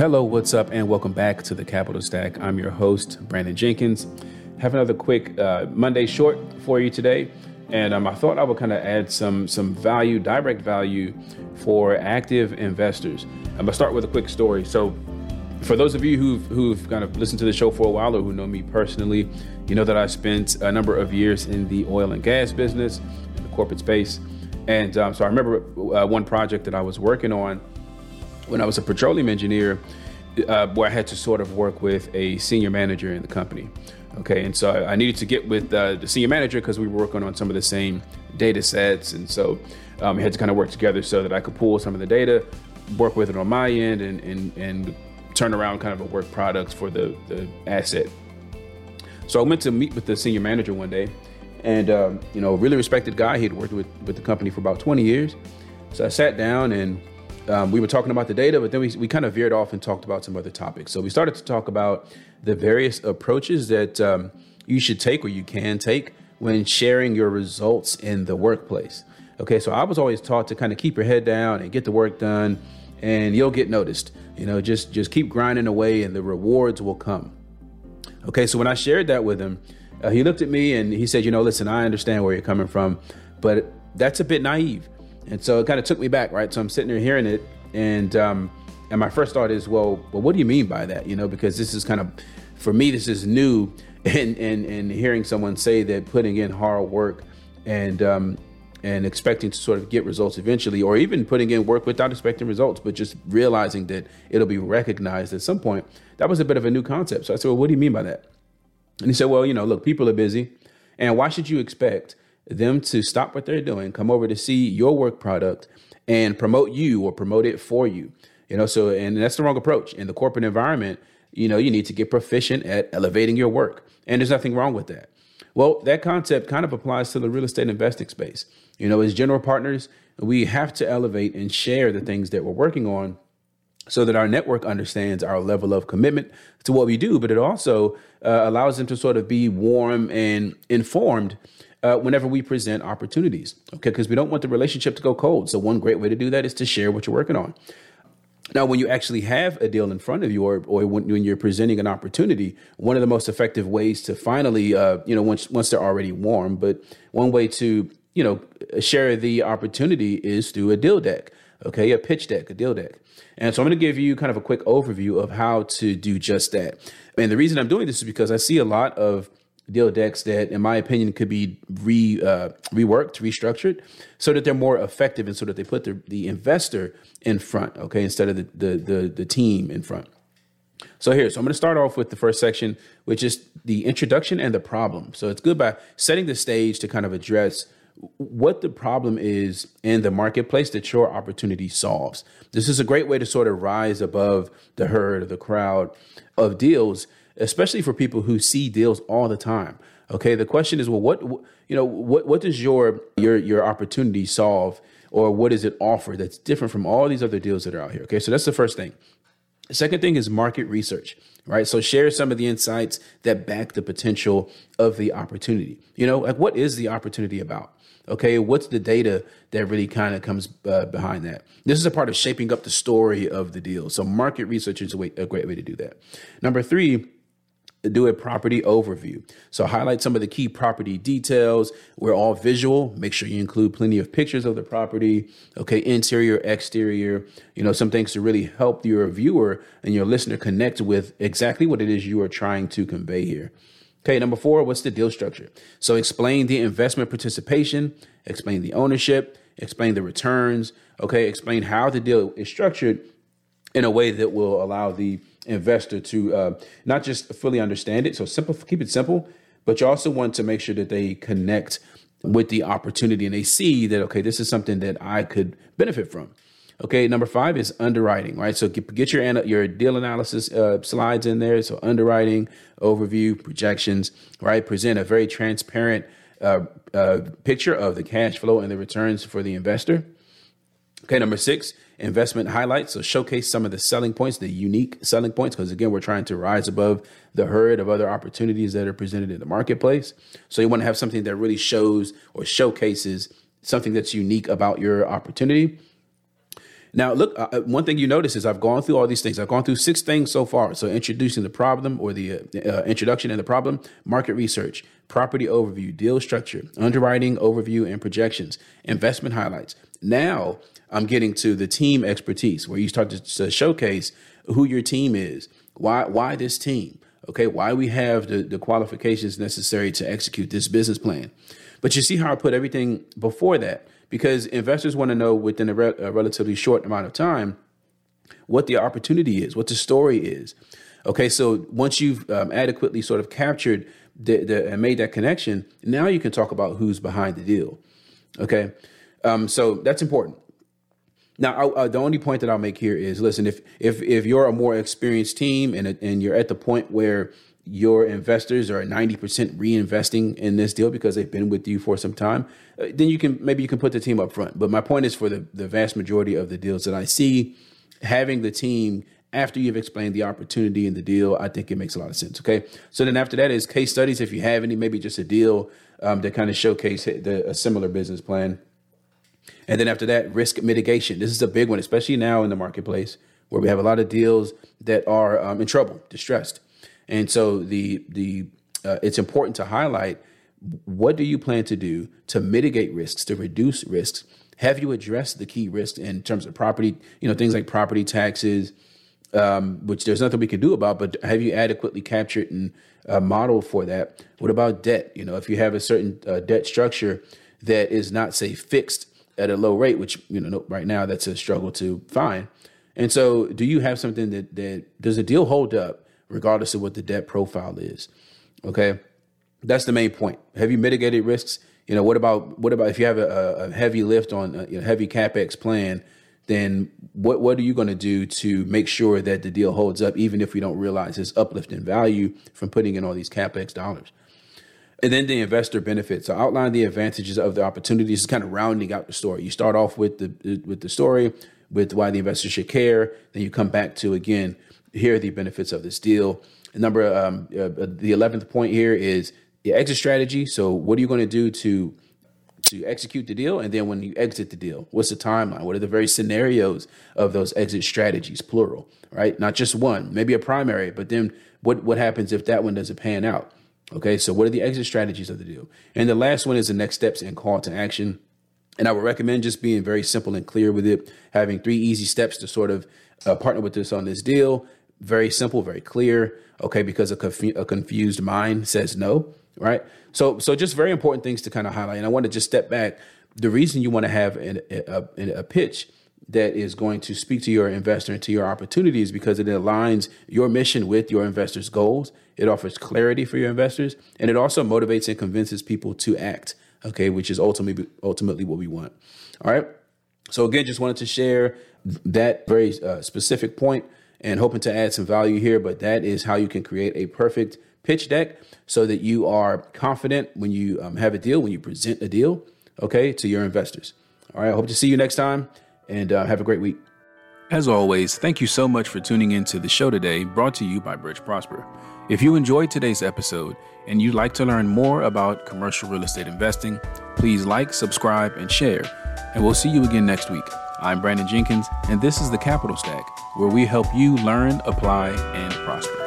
Hello, what's up, and welcome back to the Capital Stack. I'm your host, Brandon Jenkins. Have another quick uh, Monday short for you today, and um, I thought I would kind of add some some value, direct value, for active investors. I'm gonna start with a quick story. So, for those of you who've who've kind of listened to the show for a while or who know me personally, you know that I spent a number of years in the oil and gas business, in the corporate space, and um, so I remember uh, one project that I was working on when I was a petroleum engineer, uh, where I had to sort of work with a senior manager in the company. Okay, and so I needed to get with uh, the senior manager because we were working on some of the same data sets, and so um, we had to kind of work together so that I could pull some of the data, work with it on my end, and and, and turn around kind of a work product for the, the asset. So I went to meet with the senior manager one day, and um, you know, really respected guy. He'd worked with with the company for about 20 years. So I sat down and um, we were talking about the data, but then we, we kind of veered off and talked about some other topics. So we started to talk about the various approaches that um, you should take or you can take when sharing your results in the workplace. Okay, so I was always taught to kind of keep your head down and get the work done, and you'll get noticed. You know, just just keep grinding away, and the rewards will come. Okay, so when I shared that with him, uh, he looked at me and he said, "You know, listen, I understand where you're coming from, but that's a bit naive." And so it kind of took me back, right? So I'm sitting there hearing it, and um, and my first thought is, well, well, what do you mean by that? You know, because this is kind of, for me, this is new, and and and hearing someone say that putting in hard work and um, and expecting to sort of get results eventually, or even putting in work without expecting results, but just realizing that it'll be recognized at some point. That was a bit of a new concept. So I said, well, what do you mean by that? And he said, well, you know, look, people are busy, and why should you expect them to stop what they're doing, come over to see your work product and promote you or promote it for you. You know, so and that's the wrong approach. In the corporate environment, you know, you need to get proficient at elevating your work. And there's nothing wrong with that. Well, that concept kind of applies to the real estate investing space. You know, as general partners, we have to elevate and share the things that we're working on so that our network understands our level of commitment to what we do, but it also uh, allows them to sort of be warm and informed uh, whenever we present opportunities. Okay, because we don't want the relationship to go cold. So one great way to do that is to share what you're working on. Now, when you actually have a deal in front of you, or, or when, when, you're presenting an opportunity, one of the most effective ways to finally, uh, you know, once once they're already warm, but one way to, you know, share the opportunity is through a deal deck. Okay, a pitch deck, a deal deck. And so I'm going to give you kind of a quick overview of how to do just that. And the reason I'm doing this is because I see a lot of deal decks that, in my opinion, could be re uh, reworked, restructured, so that they're more effective and so that they put the, the investor in front, okay, instead of the, the the the team in front. So here, so I'm going to start off with the first section, which is the introduction and the problem. So it's good by setting the stage to kind of address what the problem is in the marketplace that your opportunity solves. This is a great way to sort of rise above the herd, or the crowd of deals especially for people who see deals all the time. Okay, the question is, well, what you know, what what does your your your opportunity solve, or what does it offer that's different from all these other deals that are out here? Okay, so that's the first thing. Second thing is market research, right? So share some of the insights that back the potential of the opportunity. You know, like what is the opportunity about? Okay, what's the data that really kind of comes uh, behind that? This is a part of shaping up the story of the deal. So market research is a, way, a great way to do that. Number three do a property overview. So highlight some of the key property details. We're all visual. Make sure you include plenty of pictures of the property. Okay, interior, exterior, you know, some things to really help your viewer and your listener connect with exactly what it is you are trying to convey here. Okay, number four, what's the deal structure? So explain the investment participation, explain the ownership, explain the returns, okay, explain how the deal is structured in a way that will allow the investor to uh, not just fully understand it. So simple, keep it simple, but you also want to make sure that they connect with the opportunity and they see that okay, this is something that I could benefit from. Okay, number five is underwriting, right? So get, get your your deal analysis uh, slides in there. So underwriting, overview, projections, right? Present a very transparent uh, uh, picture of the cash flow and the returns for the investor. Okay, number six, investment highlights. So showcase some of the selling points, the unique selling points, because again, we're trying to rise above the herd of other opportunities that are presented in the marketplace. So you want to have something that really shows or showcases something that's unique about your opportunity. Now, look, uh, uh, one thing you notice is I've gone through all these things. I've gone through six things so far. So, introducing the problem or the uh, uh, introduction and the problem, market research, property overview, deal structure, underwriting overview and projections, investment highlights. Now, I'm getting to the team expertise where you start to, to showcase who your team is, why why this team, okay, why we have the, the qualifications necessary to execute this business plan. But you see how I put everything before that because investors want to know within a, re- a relatively short amount of time what the opportunity is, what the story is. Okay, so once you've um, adequately sort of captured the, the, and made that connection, now you can talk about who's behind the deal. Okay, um, so that's important. Now, I, uh, the only point that I'll make here is, listen, if if if you're a more experienced team and and you're at the point where your investors are 90% reinvesting in this deal because they've been with you for some time, uh, then you can maybe you can put the team up front. But my point is for the, the vast majority of the deals that I see, having the team after you've explained the opportunity in the deal, I think it makes a lot of sense. Okay. So then after that is case studies. If you have any, maybe just a deal um, that kind of showcase the, a similar business plan. And then after that, risk mitigation. This is a big one, especially now in the marketplace where we have a lot of deals that are um, in trouble, distressed. And so the the uh, it's important to highlight what do you plan to do to mitigate risks, to reduce risks? Have you addressed the key risks in terms of property, you know, things like property taxes, um, which there's nothing we can do about, but have you adequately captured and uh, modeled for that? What about debt? You know, if you have a certain uh, debt structure that is not, say, fixed at a low rate, which, you know, right now that's a struggle to find. And so do you have something that, that does a deal hold up? regardless of what the debt profile is. Okay. That's the main point. Have you mitigated risks? You know, what about what about if you have a, a heavy lift on a you know, heavy capex plan? Then what what are you going to do to make sure that the deal holds up, even if we don't realize this uplift in value from putting in all these capex dollars? And then the investor benefits. So outline the advantages of the opportunities, is kind of rounding out the story. You start off with the with the story, with why the investor should care. Then you come back to again here are the benefits of this deal. Number um, uh, uh the eleventh point here is the exit strategy. So, what are you going to do to to execute the deal? And then when you exit the deal, what's the timeline? What are the various scenarios of those exit strategies, plural, right? Not just one, maybe a primary, but then what what happens if that one doesn't pan out? Okay, so what are the exit strategies of the deal? And the last one is the next steps and call to action. And I would recommend just being very simple and clear with it, having three easy steps to sort of uh, partner with us on this deal, very simple, very clear. Okay, because a, a confused mind says no, right? So, so just very important things to kind of highlight. And I want to just step back. The reason you want to have an, a, a pitch that is going to speak to your investor and to your opportunities because it aligns your mission with your investors' goals. It offers clarity for your investors, and it also motivates and convinces people to act. Okay, which is ultimately ultimately what we want. All right. So again, just wanted to share that very uh, specific point and hoping to add some value here, but that is how you can create a perfect pitch deck so that you are confident when you um, have a deal, when you present a deal, okay, to your investors. All right, I hope to see you next time and uh, have a great week. As always, thank you so much for tuning in to the show today, brought to you by Birch Prosper. If you enjoyed today's episode and you'd like to learn more about commercial real estate investing, please like, subscribe, and share. And we'll see you again next week. I'm Brandon Jenkins, and this is the Capital Stack, where we help you learn, apply, and prosper.